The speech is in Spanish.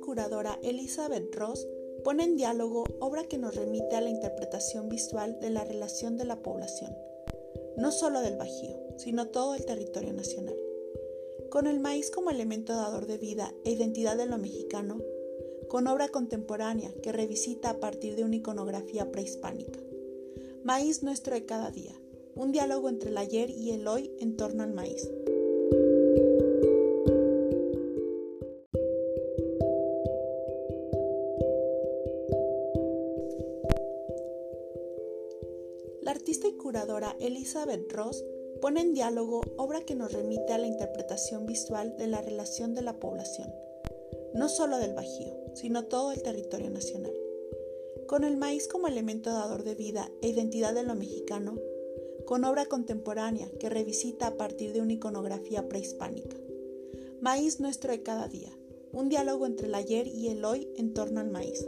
curadora Elizabeth Ross pone en diálogo obra que nos remite a la interpretación visual de la relación de la población, no solo del Bajío, sino todo el territorio nacional. Con el maíz como elemento dador de vida e identidad de lo mexicano, con obra contemporánea que revisita a partir de una iconografía prehispánica. Maíz nuestro de cada día, un diálogo entre el ayer y el hoy en torno al maíz. La artista y curadora Elizabeth Ross pone en diálogo obra que nos remite a la interpretación visual de la relación de la población, no solo del Bajío, sino todo el territorio nacional. Con el maíz como elemento dador de vida e identidad de lo mexicano, con obra contemporánea que revisita a partir de una iconografía prehispánica. Maíz nuestro de cada día, un diálogo entre el ayer y el hoy en torno al maíz.